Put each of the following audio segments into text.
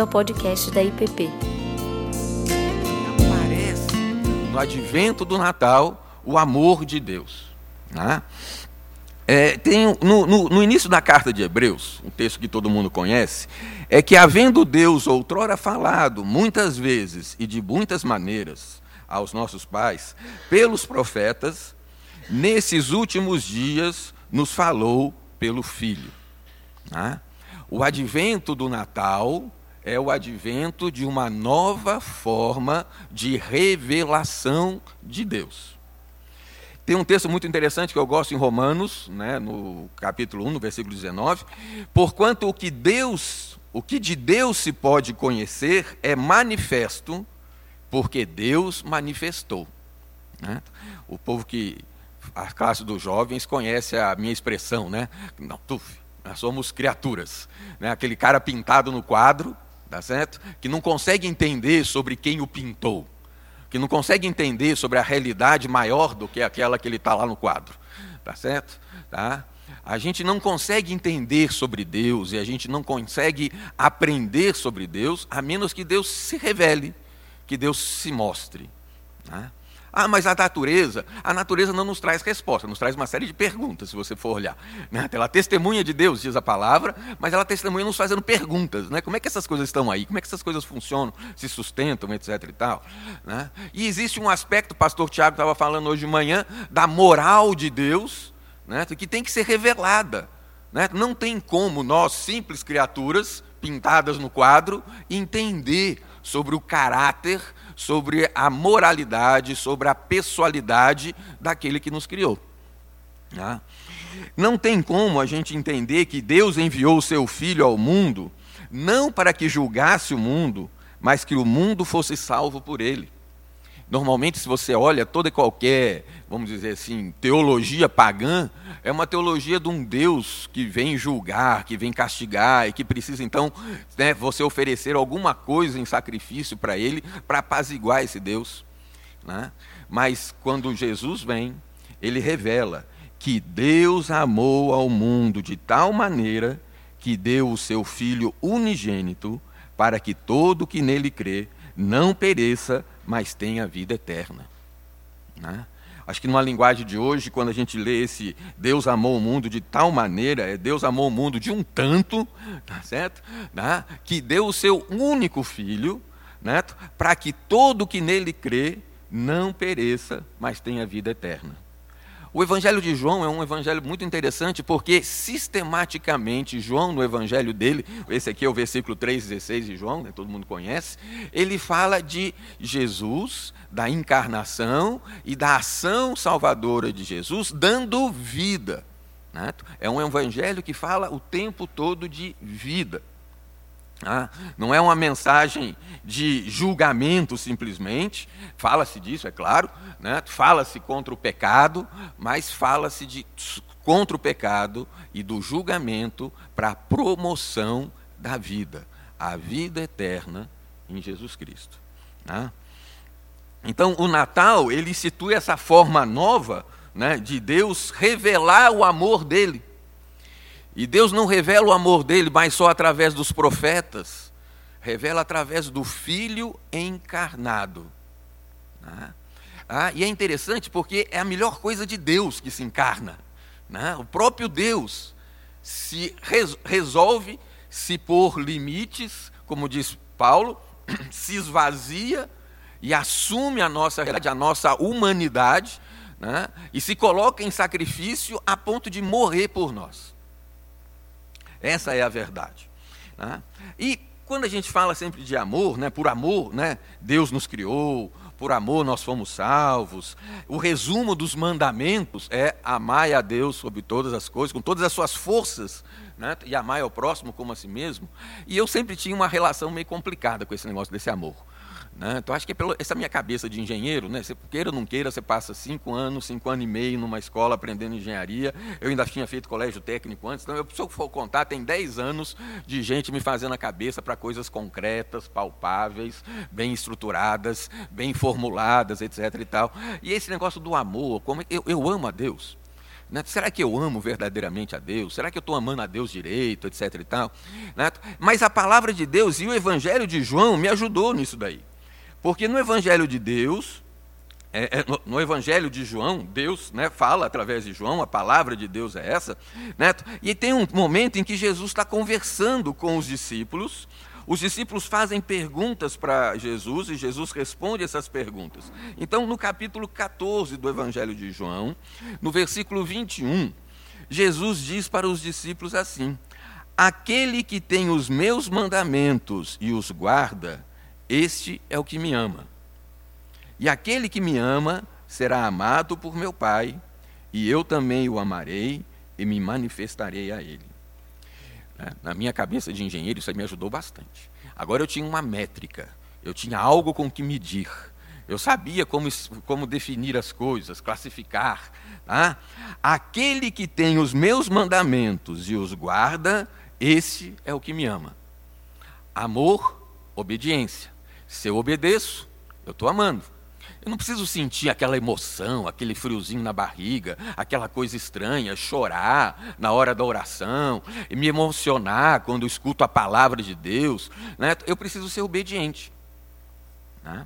bem-vindo ao podcast da IPP. Aparece no advento do Natal o amor de Deus. Né? É, tem, no, no, no, início da carta de Hebreus, um texto que todo mundo conhece, é que havendo Deus outrora falado muitas vezes e de muitas maneiras aos nossos pais, pelos profetas, nesses últimos dias nos falou pelo Filho. Né? O advento do Natal é o advento de uma nova forma de revelação de Deus. Tem um texto muito interessante que eu gosto em Romanos, né, no capítulo 1, no versículo 19. Porquanto o que Deus, o que de Deus se pode conhecer é manifesto, porque Deus manifestou. Né? O povo que a classe dos jovens conhece a minha expressão, né? Não, tu, nós somos criaturas. Né? Aquele cara pintado no quadro, tá certo? Que não consegue entender sobre quem o pintou. Que não consegue entender sobre a realidade maior do que aquela que ele está lá no quadro. Tá certo? Tá? A gente não consegue entender sobre Deus e a gente não consegue aprender sobre Deus a menos que Deus se revele, que Deus se mostre. Tá? Ah, mas a natureza, a natureza não nos traz resposta, nos traz uma série de perguntas, se você for olhar. Né? Ela testemunha de Deus, diz a palavra, mas ela testemunha nos fazendo perguntas. Né? Como é que essas coisas estão aí? Como é que essas coisas funcionam, se sustentam, etc. e tal. Né? E existe um aspecto, o pastor Tiago estava falando hoje de manhã, da moral de Deus, né? que tem que ser revelada. Né? Não tem como nós, simples criaturas, pintadas no quadro, entender sobre o caráter sobre a moralidade, sobre a pessoalidade daquele que nos criou. Tá? Não tem como a gente entender que Deus enviou o seu Filho ao mundo, não para que julgasse o mundo, mas que o mundo fosse salvo por ele. Normalmente, se você olha toda e qualquer, vamos dizer assim, teologia pagã, é uma teologia de um Deus que vem julgar, que vem castigar e que precisa, então, né, você oferecer alguma coisa em sacrifício para ele, para apaziguar esse Deus. Né? Mas quando Jesus vem, ele revela que Deus amou ao mundo de tal maneira que deu o seu Filho unigênito para que todo que nele crê não pereça, mas tem a vida eterna. Né? Acho que numa linguagem de hoje, quando a gente lê esse Deus amou o mundo de tal maneira, é Deus amou o mundo de um tanto, tá certo? Né? Que deu o seu único filho, né? para que todo que nele crê não pereça, mas tenha vida eterna. O Evangelho de João é um evangelho muito interessante porque sistematicamente João no evangelho dele, esse aqui é o versículo 3:16 de João, né, todo mundo conhece, ele fala de Jesus, da encarnação e da ação salvadora de Jesus dando vida. Né? É um evangelho que fala o tempo todo de vida. Ah, não é uma mensagem de julgamento simplesmente, fala-se disso, é claro, né? fala-se contra o pecado, mas fala-se de contra o pecado e do julgamento para a promoção da vida, a vida eterna em Jesus Cristo. Né? Então, o Natal, ele institui essa forma nova né, de Deus revelar o amor dele e Deus não revela o amor dele mais só através dos profetas, revela através do Filho encarnado. Né? Ah, e é interessante porque é a melhor coisa de Deus que se encarna. Né? O próprio Deus se res, resolve se pôr limites, como diz Paulo, se esvazia e assume a nossa realidade, a nossa humanidade, né? e se coloca em sacrifício a ponto de morrer por nós. Essa é a verdade. Né? E quando a gente fala sempre de amor, né, por amor, né, Deus nos criou, por amor nós fomos salvos. O resumo dos mandamentos é amar a Deus sobre todas as coisas, com todas as suas forças, né, e amar ao próximo como a si mesmo. E eu sempre tinha uma relação meio complicada com esse negócio desse amor. Né? Então, acho que é essa minha cabeça de engenheiro, né? você queira ou não queira, você passa cinco anos, cinco anos e meio numa escola aprendendo engenharia. Eu ainda tinha feito colégio técnico antes, então, eu, se eu for contar, tem dez anos de gente me fazendo a cabeça para coisas concretas, palpáveis, bem estruturadas, bem formuladas, etc. E, tal. e esse negócio do amor, como eu, eu amo a Deus. Né? Será que eu amo verdadeiramente a Deus? Será que eu estou amando a Deus direito, etc. e tal? Né? Mas a palavra de Deus e o Evangelho de João me ajudou nisso daí. Porque no Evangelho de Deus, é, é, no, no, Evangelho de João, Deus né, fala através de João, a palavra de Deus é essa, né, e tem um momento em que Jesus está conversando com os discípulos, os discípulos fazem perguntas para Jesus e Jesus responde essas perguntas. Então, no capítulo 14 do Evangelho de João, no versículo 21, Jesus diz para os discípulos assim: Aquele que tem os meus mandamentos e os guarda, este é o que me ama. E aquele que me ama será amado por meu Pai, e eu também o amarei e me manifestarei a ele. Né? Na minha cabeça de engenheiro, isso me ajudou bastante. Agora eu tinha uma métrica, eu tinha algo com que medir. Eu sabia como, como definir as coisas, classificar. Tá? Aquele que tem os meus mandamentos e os guarda, esse é o que me ama. Amor, obediência. Se eu obedeço, eu estou amando. Eu não preciso sentir aquela emoção, aquele friozinho na barriga, aquela coisa estranha, chorar na hora da oração, me emocionar quando escuto a palavra de Deus. Né? Eu preciso ser obediente. Né?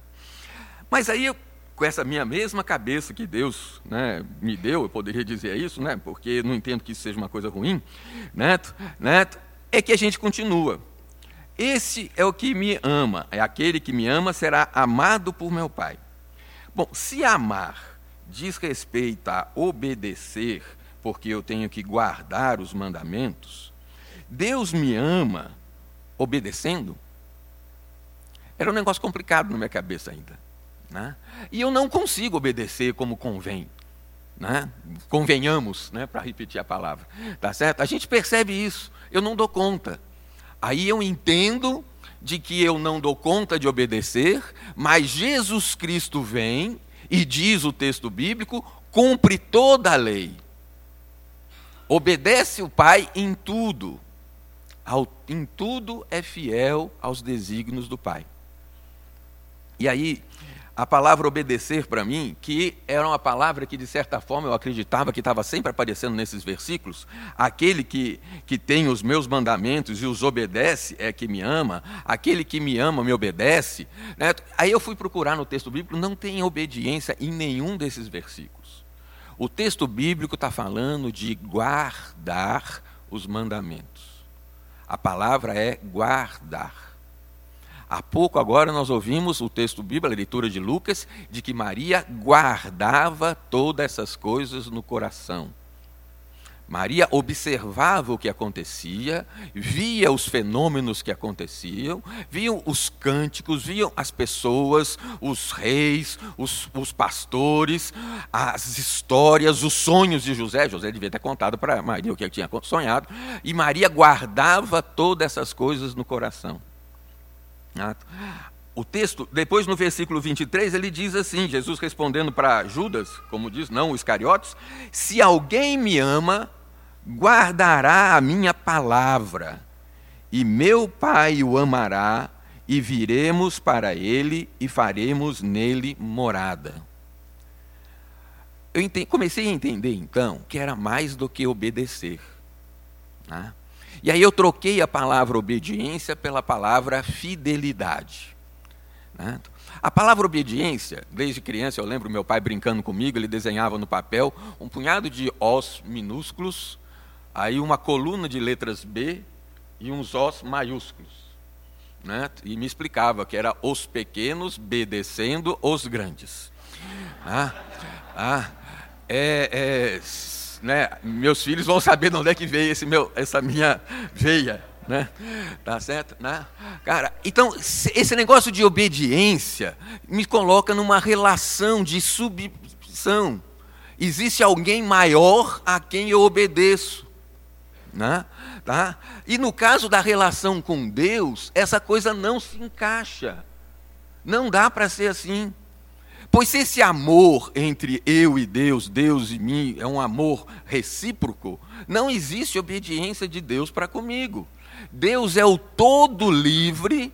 Mas aí, eu, com essa minha mesma cabeça que Deus né, me deu, eu poderia dizer isso, né, porque não entendo que isso seja uma coisa ruim, neto, neto, é que a gente continua. Esse é o que me ama, é aquele que me ama será amado por meu Pai. Bom, se amar diz respeito a obedecer, porque eu tenho que guardar os mandamentos, Deus me ama obedecendo? Era um negócio complicado na minha cabeça ainda. Né? E eu não consigo obedecer como convém. Né? Convenhamos, né, para repetir a palavra. Tá certo? A gente percebe isso. Eu não dou conta. Aí eu entendo de que eu não dou conta de obedecer, mas Jesus Cristo vem e diz o texto bíblico: cumpre toda a lei. Obedece o Pai em tudo. Ao, em tudo é fiel aos desígnios do Pai. E aí, a palavra obedecer para mim, que era uma palavra que de certa forma eu acreditava que estava sempre aparecendo nesses versículos, aquele que, que tem os meus mandamentos e os obedece é que me ama, aquele que me ama me obedece. Né? Aí eu fui procurar no texto bíblico, não tem obediência em nenhum desses versículos. O texto bíblico está falando de guardar os mandamentos. A palavra é guardar. Há pouco agora nós ouvimos o texto bíblico, a leitura de Lucas, de que Maria guardava todas essas coisas no coração. Maria observava o que acontecia, via os fenômenos que aconteciam, via os cânticos, via as pessoas, os reis, os, os, pastores, as histórias, os sonhos de José. José devia ter contado para Maria o que ele tinha sonhado, e Maria guardava todas essas coisas no coração. O texto, depois no versículo 23, ele diz assim: Jesus respondendo para Judas, como diz, não os Iscariotes: Se alguém me ama, guardará a minha palavra, e meu Pai o amará, e viremos para ele e faremos nele morada. Eu comecei a entender então que era mais do que obedecer. Né? E aí eu troquei a palavra obediência pela palavra fidelidade. Né? A palavra obediência, desde criança eu lembro meu pai brincando comigo, ele desenhava no papel um punhado de Os minúsculos, aí uma coluna de letras B e uns Os maiúsculos. Né? E me explicava que era os pequenos obedecendo os grandes. Ah, ah, é, é né, meus filhos vão saber de onde é que veio esse meu, essa minha veia. Né? Tá certo? Né? Cara, então esse negócio de obediência me coloca numa relação de submissão. Existe alguém maior a quem eu obedeço. Né? Tá? E no caso da relação com Deus, essa coisa não se encaixa. Não dá para ser assim. Pois se esse amor entre eu e Deus, Deus e mim, é um amor recíproco, não existe obediência de Deus para comigo. Deus é o todo livre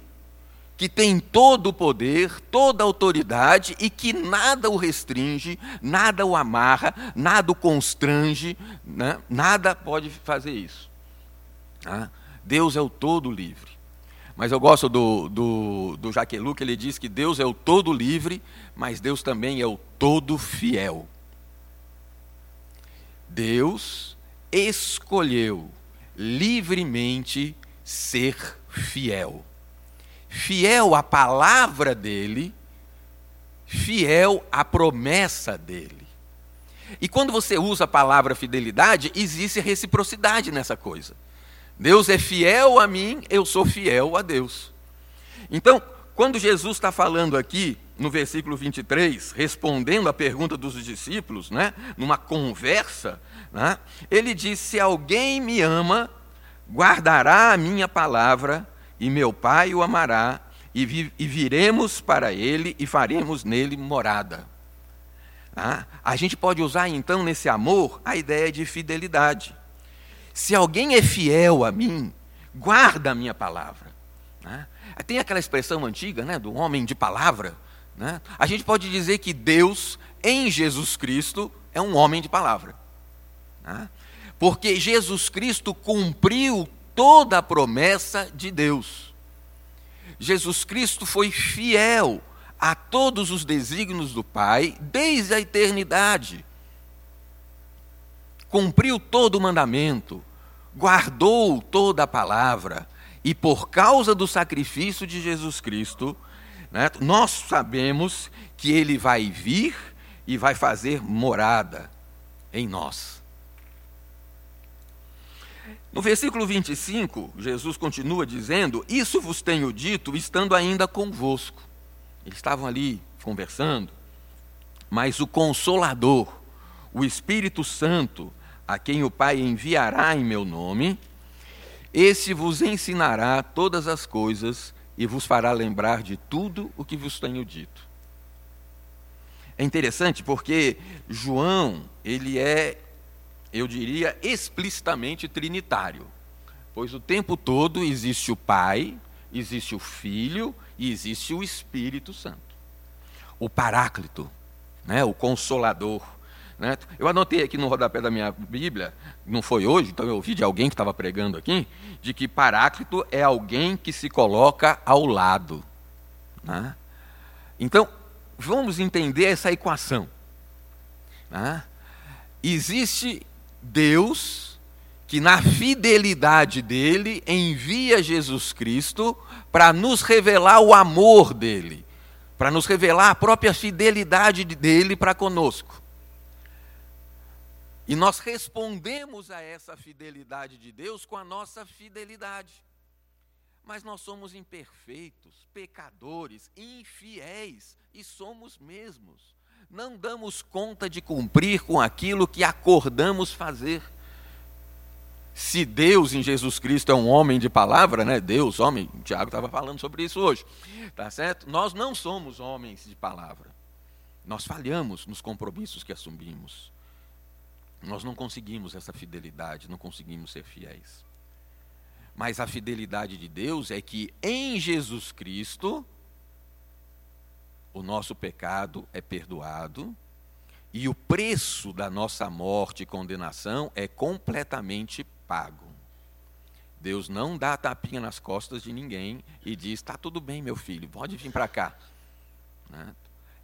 que tem todo o poder, toda a autoridade e que nada o restringe, nada o amarra, nada o constrange, né? nada pode fazer isso. Tá? Deus é o todo livre. Mas eu gosto do, do, do Jaquelu, que ele diz que Deus é o todo livre, mas Deus também é o todo fiel. Deus escolheu livremente ser fiel fiel à palavra dele, fiel à promessa dele. E quando você usa a palavra fidelidade, existe reciprocidade nessa coisa. Deus é fiel a mim, eu sou fiel a Deus. Então, quando Jesus está falando aqui, no versículo 23, respondendo à pergunta dos discípulos, né, numa conversa, né, ele diz: Se alguém me ama, guardará a minha palavra, e meu Pai o amará, e, vi, e viremos para ele e faremos nele morada. Ah, a gente pode usar então nesse amor a ideia de fidelidade. Se alguém é fiel a mim, guarda a minha palavra. Ah, tem aquela expressão antiga né, do homem de palavra. Né? A gente pode dizer que Deus, em Jesus Cristo, é um homem de palavra. Ah, porque Jesus Cristo cumpriu toda a promessa de Deus. Jesus Cristo foi fiel a todos os desígnios do Pai desde a eternidade. Cumpriu todo o mandamento, guardou toda a palavra, e por causa do sacrifício de Jesus Cristo, né, nós sabemos que ele vai vir e vai fazer morada em nós. No versículo 25, Jesus continua dizendo: Isso vos tenho dito estando ainda convosco. Eles estavam ali conversando, mas o Consolador, o Espírito Santo, a quem o Pai enviará em meu nome, esse vos ensinará todas as coisas e vos fará lembrar de tudo o que vos tenho dito. É interessante porque João, ele é eu diria, explicitamente trinitário. Pois o tempo todo existe o Pai, existe o Filho e existe o Espírito Santo. O Paráclito, né, o Consolador. Né? Eu anotei aqui no rodapé da minha Bíblia, não foi hoje, então eu ouvi de alguém que estava pregando aqui, de que Paráclito é alguém que se coloca ao lado. Né? Então, vamos entender essa equação. Né? Existe Deus, que na fidelidade dele envia Jesus Cristo para nos revelar o amor dele, para nos revelar a própria fidelidade dele para conosco. E nós respondemos a essa fidelidade de Deus com a nossa fidelidade. Mas nós somos imperfeitos, pecadores, infiéis e somos mesmos não damos conta de cumprir com aquilo que acordamos fazer. Se Deus em Jesus Cristo é um homem de palavra, né? Deus, homem, o Tiago estava falando sobre isso hoje, tá certo? Nós não somos homens de palavra. Nós falhamos nos compromissos que assumimos. Nós não conseguimos essa fidelidade, não conseguimos ser fiéis. Mas a fidelidade de Deus é que em Jesus Cristo o nosso pecado é perdoado e o preço da nossa morte e condenação é completamente pago. Deus não dá tapinha nas costas de ninguém e diz: está tudo bem, meu filho, pode vir para cá. Né?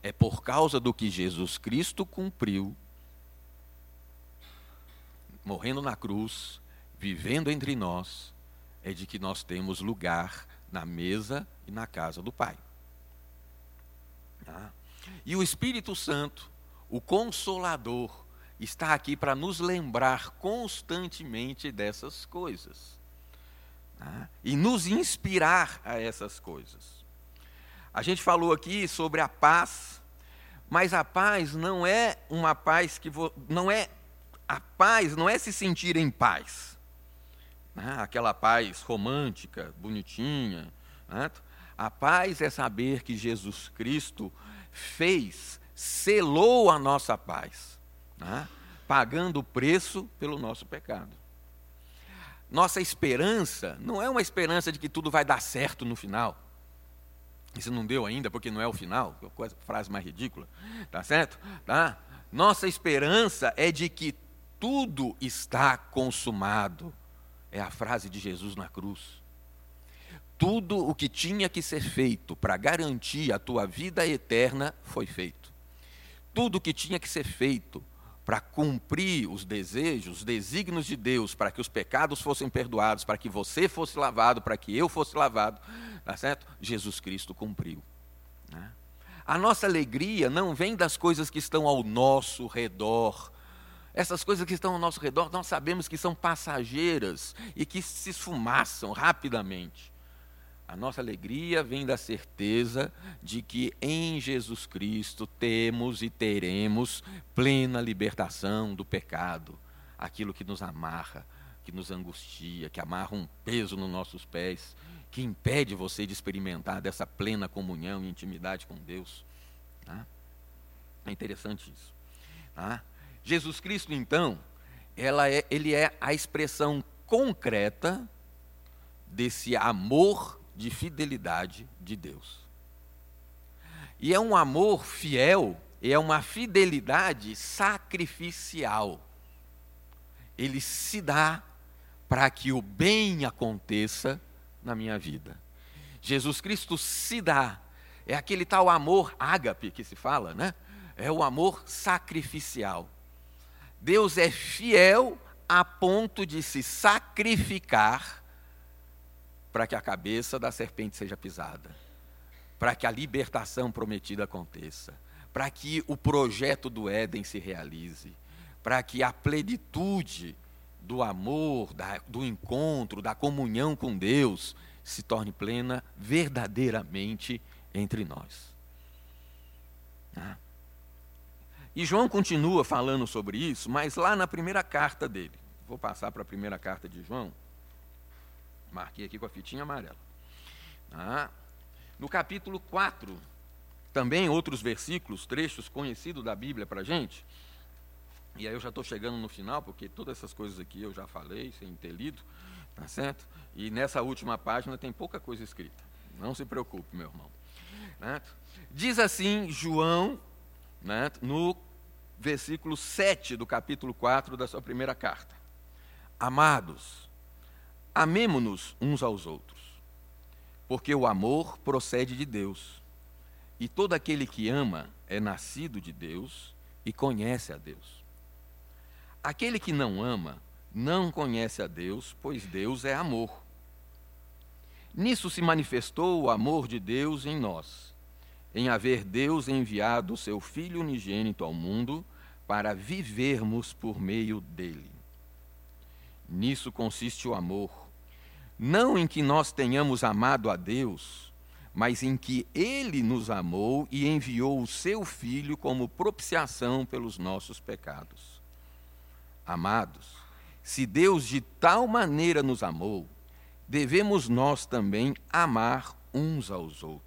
É por causa do que Jesus Cristo cumpriu, morrendo na cruz, vivendo entre nós, é de que nós temos lugar na mesa e na casa do Pai. Tá? E o Espírito Santo, o Consolador, está aqui para nos lembrar constantemente dessas coisas tá? e nos inspirar a essas coisas. A gente falou aqui sobre a paz, mas a paz não é uma paz que vo... não é a paz não é se sentir em paz, né? aquela paz romântica, bonitinha. Né? A paz é saber que Jesus Cristo fez, selou a nossa paz, né? pagando o preço pelo nosso pecado. Nossa esperança não é uma esperança de que tudo vai dar certo no final. Isso não deu ainda, porque não é o final, coisa, frase mais ridícula, tá certo? Tá? Nossa esperança é de que tudo está consumado. É a frase de Jesus na cruz. Tudo o que tinha que ser feito para garantir a tua vida eterna foi feito. Tudo o que tinha que ser feito para cumprir os desejos, os desígnios de Deus, para que os pecados fossem perdoados, para que você fosse lavado, para que eu fosse lavado, tá certo? Jesus Cristo cumpriu. Né? A nossa alegria não vem das coisas que estão ao nosso redor. Essas coisas que estão ao nosso redor, nós sabemos que são passageiras e que se esfumaçam rapidamente. A nossa alegria vem da certeza de que em Jesus Cristo temos e teremos plena libertação do pecado, aquilo que nos amarra, que nos angustia, que amarra um peso nos nossos pés, que impede você de experimentar dessa plena comunhão e intimidade com Deus. Tá? É interessante isso. Tá? Jesus Cristo, então, é, ele é a expressão concreta desse amor de fidelidade de Deus. E é um amor fiel, é uma fidelidade sacrificial. Ele se dá para que o bem aconteça na minha vida. Jesus Cristo se dá. É aquele tal amor ágape que se fala, né? É o amor sacrificial. Deus é fiel a ponto de se sacrificar para que a cabeça da serpente seja pisada, para que a libertação prometida aconteça, para que o projeto do Éden se realize, para que a plenitude do amor, da, do encontro, da comunhão com Deus se torne plena verdadeiramente entre nós. Ah. E João continua falando sobre isso, mas lá na primeira carta dele. Vou passar para a primeira carta de João. Marquei aqui com a fitinha amarela. Ah, no capítulo 4, também outros versículos, trechos conhecidos da Bíblia para a gente. E aí eu já estou chegando no final, porque todas essas coisas aqui eu já falei, sem ter lido, tá certo? E nessa última página tem pouca coisa escrita. Não se preocupe, meu irmão. Né? Diz assim João, né, no versículo 7 do capítulo 4 da sua primeira carta: Amados, Amemo-nos uns aos outros, porque o amor procede de Deus, e todo aquele que ama é nascido de Deus e conhece a Deus. Aquele que não ama não conhece a Deus, pois Deus é amor. Nisso se manifestou o amor de Deus em nós, em haver Deus enviado o seu Filho unigênito ao mundo para vivermos por meio dele. Nisso consiste o amor não em que nós tenhamos amado a Deus, mas em que Ele nos amou e enviou o seu Filho como propiciação pelos nossos pecados. Amados, se Deus de tal maneira nos amou, devemos nós também amar uns aos outros.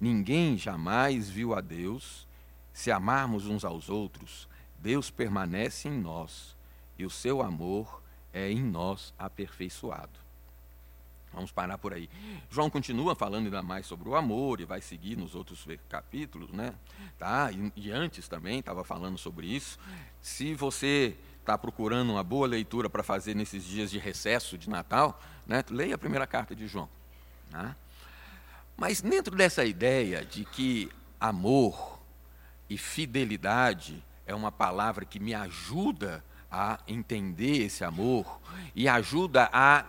Ninguém jamais viu a Deus. Se amarmos uns aos outros, Deus permanece em nós e o seu amor é em nós aperfeiçoado. Vamos parar por aí. João continua falando ainda mais sobre o amor e vai seguir nos outros capítulos, né? Tá? E, e antes também estava falando sobre isso. Se você está procurando uma boa leitura para fazer nesses dias de recesso de Natal, né? leia a primeira carta de João. Né? Mas dentro dessa ideia de que amor e fidelidade é uma palavra que me ajuda a entender esse amor e ajuda a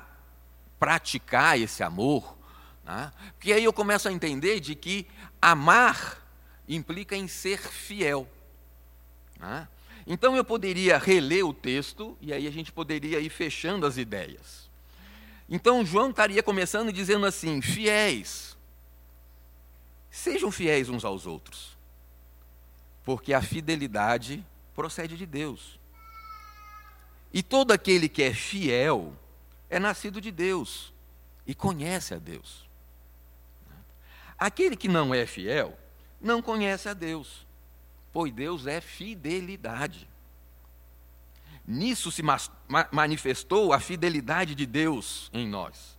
praticar esse amor. Né? Porque aí eu começo a entender de que amar implica em ser fiel. Né? Então eu poderia reler o texto e aí a gente poderia ir fechando as ideias. Então João estaria começando dizendo assim: fiéis, sejam fiéis uns aos outros, porque a fidelidade procede de Deus. E todo aquele que é fiel é nascido de Deus e conhece a Deus. Aquele que não é fiel não conhece a Deus, pois Deus é fidelidade. Nisso se manifestou a fidelidade de Deus em nós,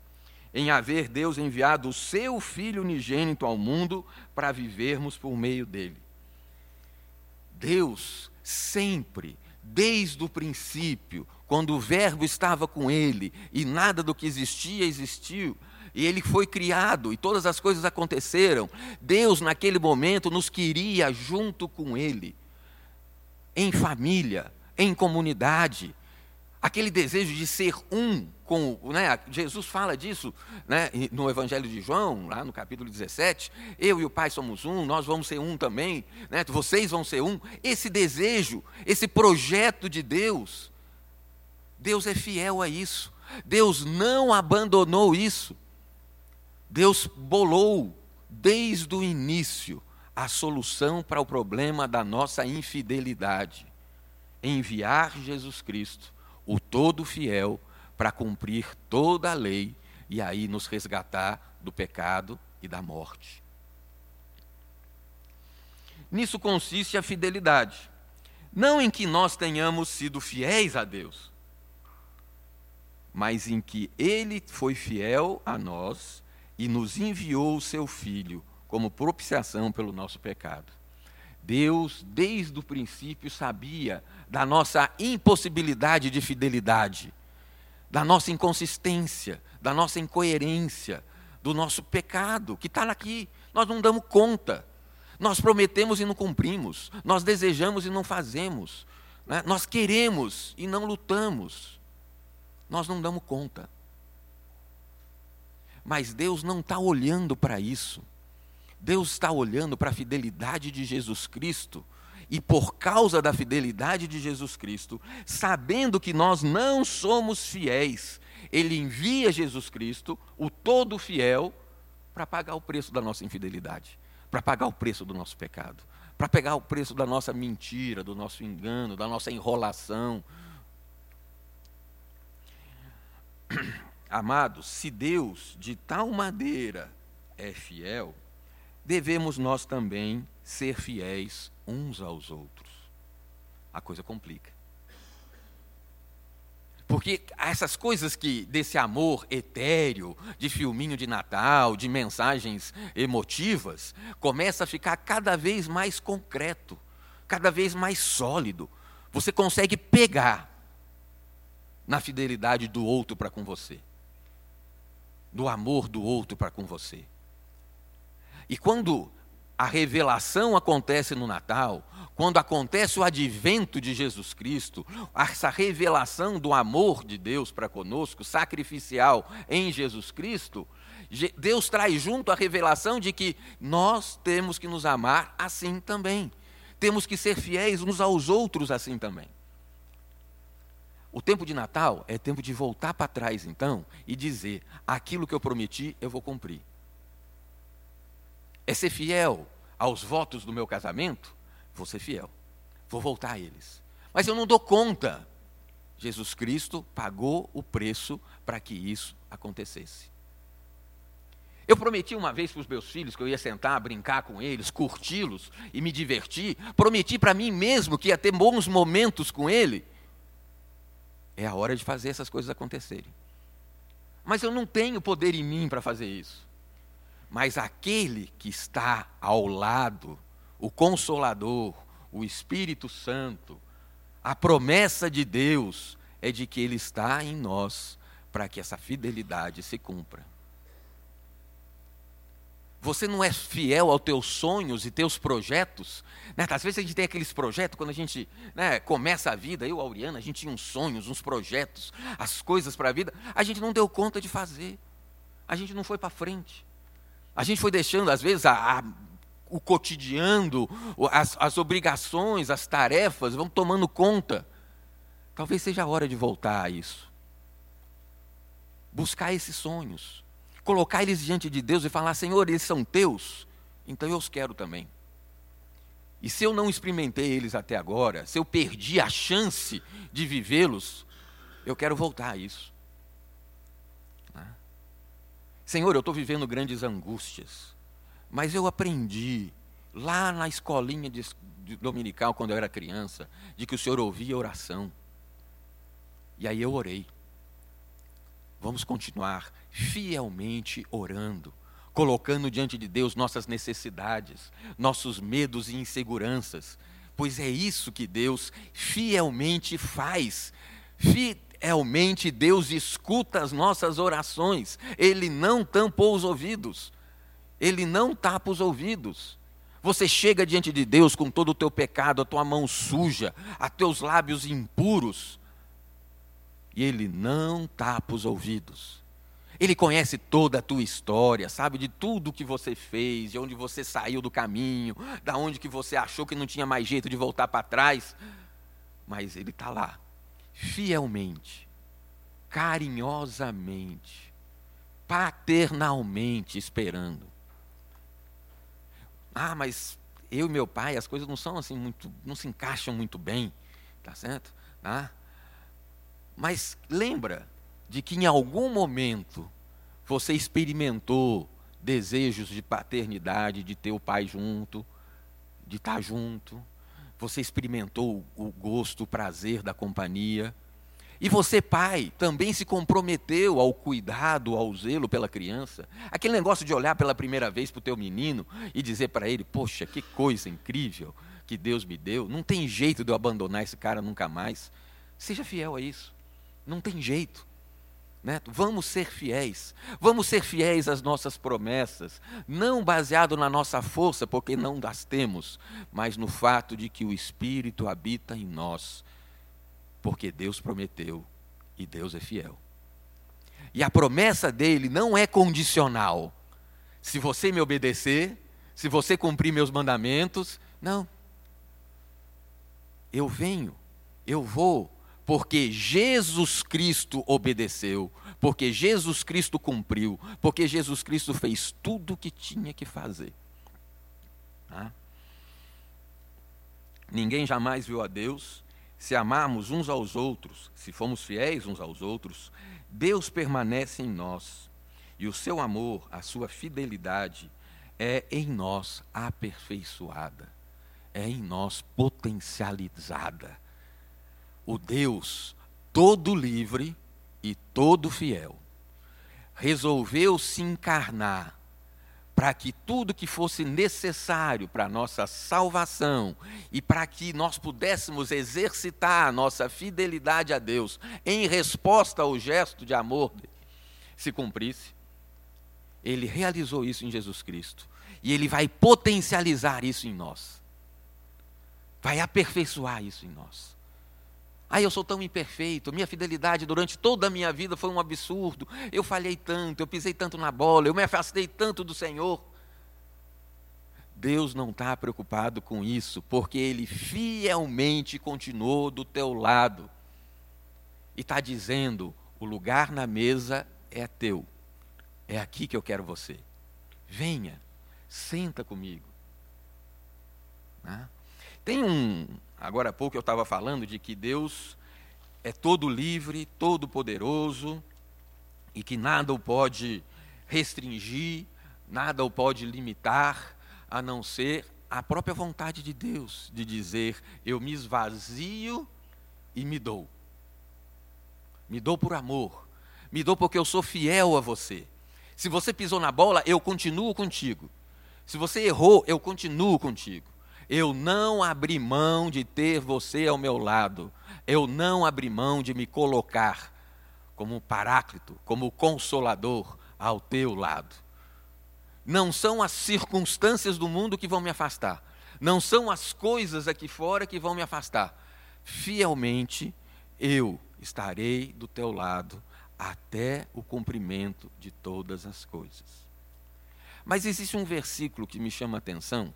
em haver Deus enviado o seu Filho unigênito ao mundo para vivermos por meio dele. Deus sempre, desde o princípio, quando o Verbo estava com ele e nada do que existia existiu, e ele foi criado e todas as coisas aconteceram, Deus naquele momento nos queria junto com ele, em família, em comunidade, aquele desejo de ser um com, né, Jesus fala disso né, no Evangelho de João, lá no capítulo 17, eu e o Pai somos um, nós vamos ser um também, né, vocês vão ser um. Esse desejo, esse projeto de Deus, Deus é fiel a isso. Deus não abandonou isso. Deus bolou desde o início a solução para o problema da nossa infidelidade. Enviar Jesus Cristo o todo fiel, para cumprir toda a lei e aí nos resgatar do pecado e da morte. Nisso consiste a fidelidade. Não em que nós tenhamos sido fiéis a Deus, mas em que Ele foi fiel a nós e nos enviou o seu Filho como propiciação pelo nosso pecado. Deus, desde o princípio, sabia da nossa impossibilidade de fidelidade, da nossa inconsistência, da nossa incoerência, do nosso pecado, que está aqui. Nós não damos conta. Nós prometemos e não cumprimos. Nós desejamos e não fazemos. Né? Nós queremos e não lutamos. Nós não damos conta. Mas Deus não está olhando para isso. Deus está olhando para a fidelidade de Jesus Cristo. E por causa da fidelidade de Jesus Cristo, sabendo que nós não somos fiéis, Ele envia Jesus Cristo, o todo fiel, para pagar o preço da nossa infidelidade, para pagar o preço do nosso pecado, para pegar o preço da nossa mentira, do nosso engano, da nossa enrolação. Amados, se Deus de tal maneira é fiel, devemos nós também ser fiéis uns aos outros. A coisa complica. Porque essas coisas que desse amor etéreo, de filminho de Natal, de mensagens emotivas, começa a ficar cada vez mais concreto, cada vez mais sólido. Você consegue pegar na fidelidade do outro para com você, do amor do outro para com você. E quando a revelação acontece no Natal, quando acontece o advento de Jesus Cristo, essa revelação do amor de Deus para conosco, sacrificial em Jesus Cristo, Deus traz junto a revelação de que nós temos que nos amar assim também. Temos que ser fiéis uns aos outros assim também. O tempo de Natal é tempo de voltar para trás, então, e dizer: aquilo que eu prometi, eu vou cumprir é ser fiel aos votos do meu casamento, vou ser fiel, vou voltar a eles. Mas eu não dou conta. Jesus Cristo pagou o preço para que isso acontecesse. Eu prometi uma vez para os meus filhos que eu ia sentar, brincar com eles, curti-los e me divertir. Prometi para mim mesmo que ia ter bons momentos com ele. É a hora de fazer essas coisas acontecerem. Mas eu não tenho poder em mim para fazer isso. Mas aquele que está ao lado, o Consolador, o Espírito Santo, a promessa de Deus é de que Ele está em nós para que essa fidelidade se cumpra. Você não é fiel aos teus sonhos e teus projetos. Né? Às vezes a gente tem aqueles projetos, quando a gente né, começa a vida, eu, Auriana, a gente tinha uns sonhos, uns projetos, as coisas para a vida, a gente não deu conta de fazer. A gente não foi para frente. A gente foi deixando, às vezes, a, a, o cotidiano, as, as obrigações, as tarefas vão tomando conta. Talvez seja a hora de voltar a isso. Buscar esses sonhos. Colocar eles diante de Deus e falar: Senhor, eles são teus, então eu os quero também. E se eu não experimentei eles até agora, se eu perdi a chance de vivê-los, eu quero voltar a isso. Senhor, eu estou vivendo grandes angústias, mas eu aprendi lá na escolinha de, de dominical, quando eu era criança, de que o Senhor ouvia oração. E aí eu orei. vamos continuar fielmente orando, colocando diante de Deus nossas necessidades, nossos medos e inseguranças, pois é isso que Deus fielmente faz. Fielmente Deus escuta as nossas orações, Ele não tampou os ouvidos, Ele não tapa os ouvidos. Você chega diante de Deus com todo o teu pecado, a tua mão suja, a teus lábios impuros, e Ele não tapa os ouvidos. Ele conhece toda a tua história, sabe de tudo que você fez, de onde você saiu do caminho, da onde que você achou que não tinha mais jeito de voltar para trás. Mas Ele está lá, fielmente, carinhosamente, paternalmente esperando. Ah, mas eu e meu pai, as coisas não são assim muito, não se encaixam muito bem, tá certo? Ah, mas lembra de que em algum momento você experimentou desejos de paternidade, de ter o pai junto, de estar junto. Você experimentou o gosto, o prazer da companhia. E você, pai, também se comprometeu ao cuidado, ao zelo pela criança. Aquele negócio de olhar pela primeira vez para o teu menino e dizer para ele: Poxa, que coisa incrível que Deus me deu. Não tem jeito de eu abandonar esse cara nunca mais. Seja fiel a isso. Não tem jeito. Né? Vamos ser fiéis, vamos ser fiéis às nossas promessas, não baseado na nossa força, porque não as temos, mas no fato de que o Espírito habita em nós, porque Deus prometeu e Deus é fiel. E a promessa dele não é condicional. Se você me obedecer, se você cumprir meus mandamentos, não. Eu venho, eu vou, porque Jesus Cristo obedeceu, porque Jesus Cristo cumpriu, porque Jesus Cristo fez tudo o que tinha que fazer. Tá? Ninguém jamais viu a Deus. Se amarmos uns aos outros, se formos fiéis uns aos outros, Deus permanece em nós. E o seu amor, a sua fidelidade, é em nós aperfeiçoada, é em nós potencializada o Deus todo livre e todo fiel, resolveu se encarnar para que tudo que fosse necessário para a nossa salvação e para que nós pudéssemos exercitar a nossa fidelidade a Deus em resposta ao gesto de amor se cumprisse. Ele realizou isso em Jesus Cristo e ele vai potencializar isso em nós, vai aperfeiçoar isso em nós. Ai, eu sou tão imperfeito, minha fidelidade durante toda a minha vida foi um absurdo. Eu falhei tanto, eu pisei tanto na bola, eu me afastei tanto do Senhor. Deus não está preocupado com isso, porque Ele fielmente continuou do teu lado. E está dizendo: o lugar na mesa é teu. É aqui que eu quero você. Venha, senta comigo. Né? Tem um, Agora há pouco eu estava falando de que Deus é todo livre, todo poderoso e que nada o pode restringir, nada o pode limitar, a não ser a própria vontade de Deus de dizer: eu me esvazio e me dou. Me dou por amor, me dou porque eu sou fiel a você. Se você pisou na bola, eu continuo contigo. Se você errou, eu continuo contigo. Eu não abri mão de ter você ao meu lado. Eu não abri mão de me colocar como paráclito, como consolador ao teu lado. Não são as circunstâncias do mundo que vão me afastar. Não são as coisas aqui fora que vão me afastar. Fielmente eu estarei do teu lado até o cumprimento de todas as coisas. Mas existe um versículo que me chama a atenção,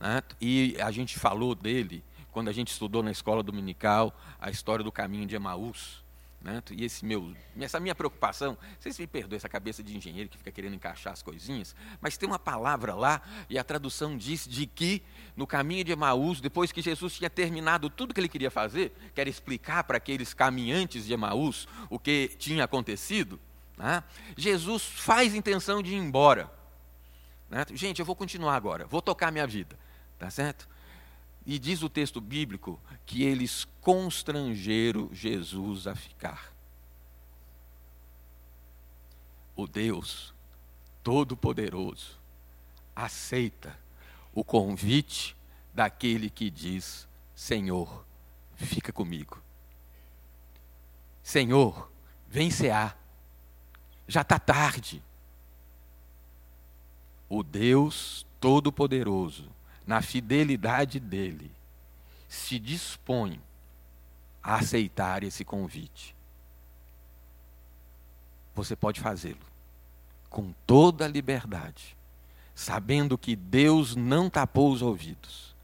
né? E a gente falou dele quando a gente estudou na escola dominical a história do caminho de Emaús. Né? E esse meu, essa minha preocupação, vocês me perdoem essa cabeça de engenheiro que fica querendo encaixar as coisinhas, mas tem uma palavra lá, e a tradução diz de que no caminho de Emaús, depois que Jesus tinha terminado tudo que ele queria fazer, que era explicar para aqueles caminhantes de Emaús o que tinha acontecido, né? Jesus faz intenção de ir embora. Né? Gente, eu vou continuar agora, vou tocar minha vida. Tá certo? E diz o texto bíblico que eles constrangeram Jesus a ficar. o Deus Todo-Poderoso aceita o convite daquele que diz: Senhor, fica comigo. Senhor, vem cear. Já está tarde. O Deus Todo-Poderoso, na fidelidade dele, se dispõe a aceitar esse convite. Você pode fazê-lo com toda a liberdade, sabendo que Deus não tapou os ouvidos.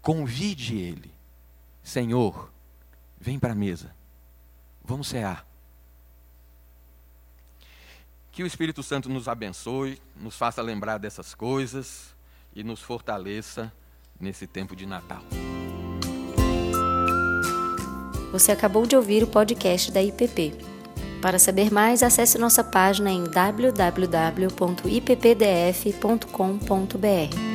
Convide Ele, Senhor, vem para a mesa, vamos cear. Que o Espírito Santo nos abençoe, nos faça lembrar dessas coisas e nos fortaleça nesse tempo de Natal. Você acabou de ouvir o podcast da IPP. Para saber mais, acesse nossa página em www.ippdf.com.br.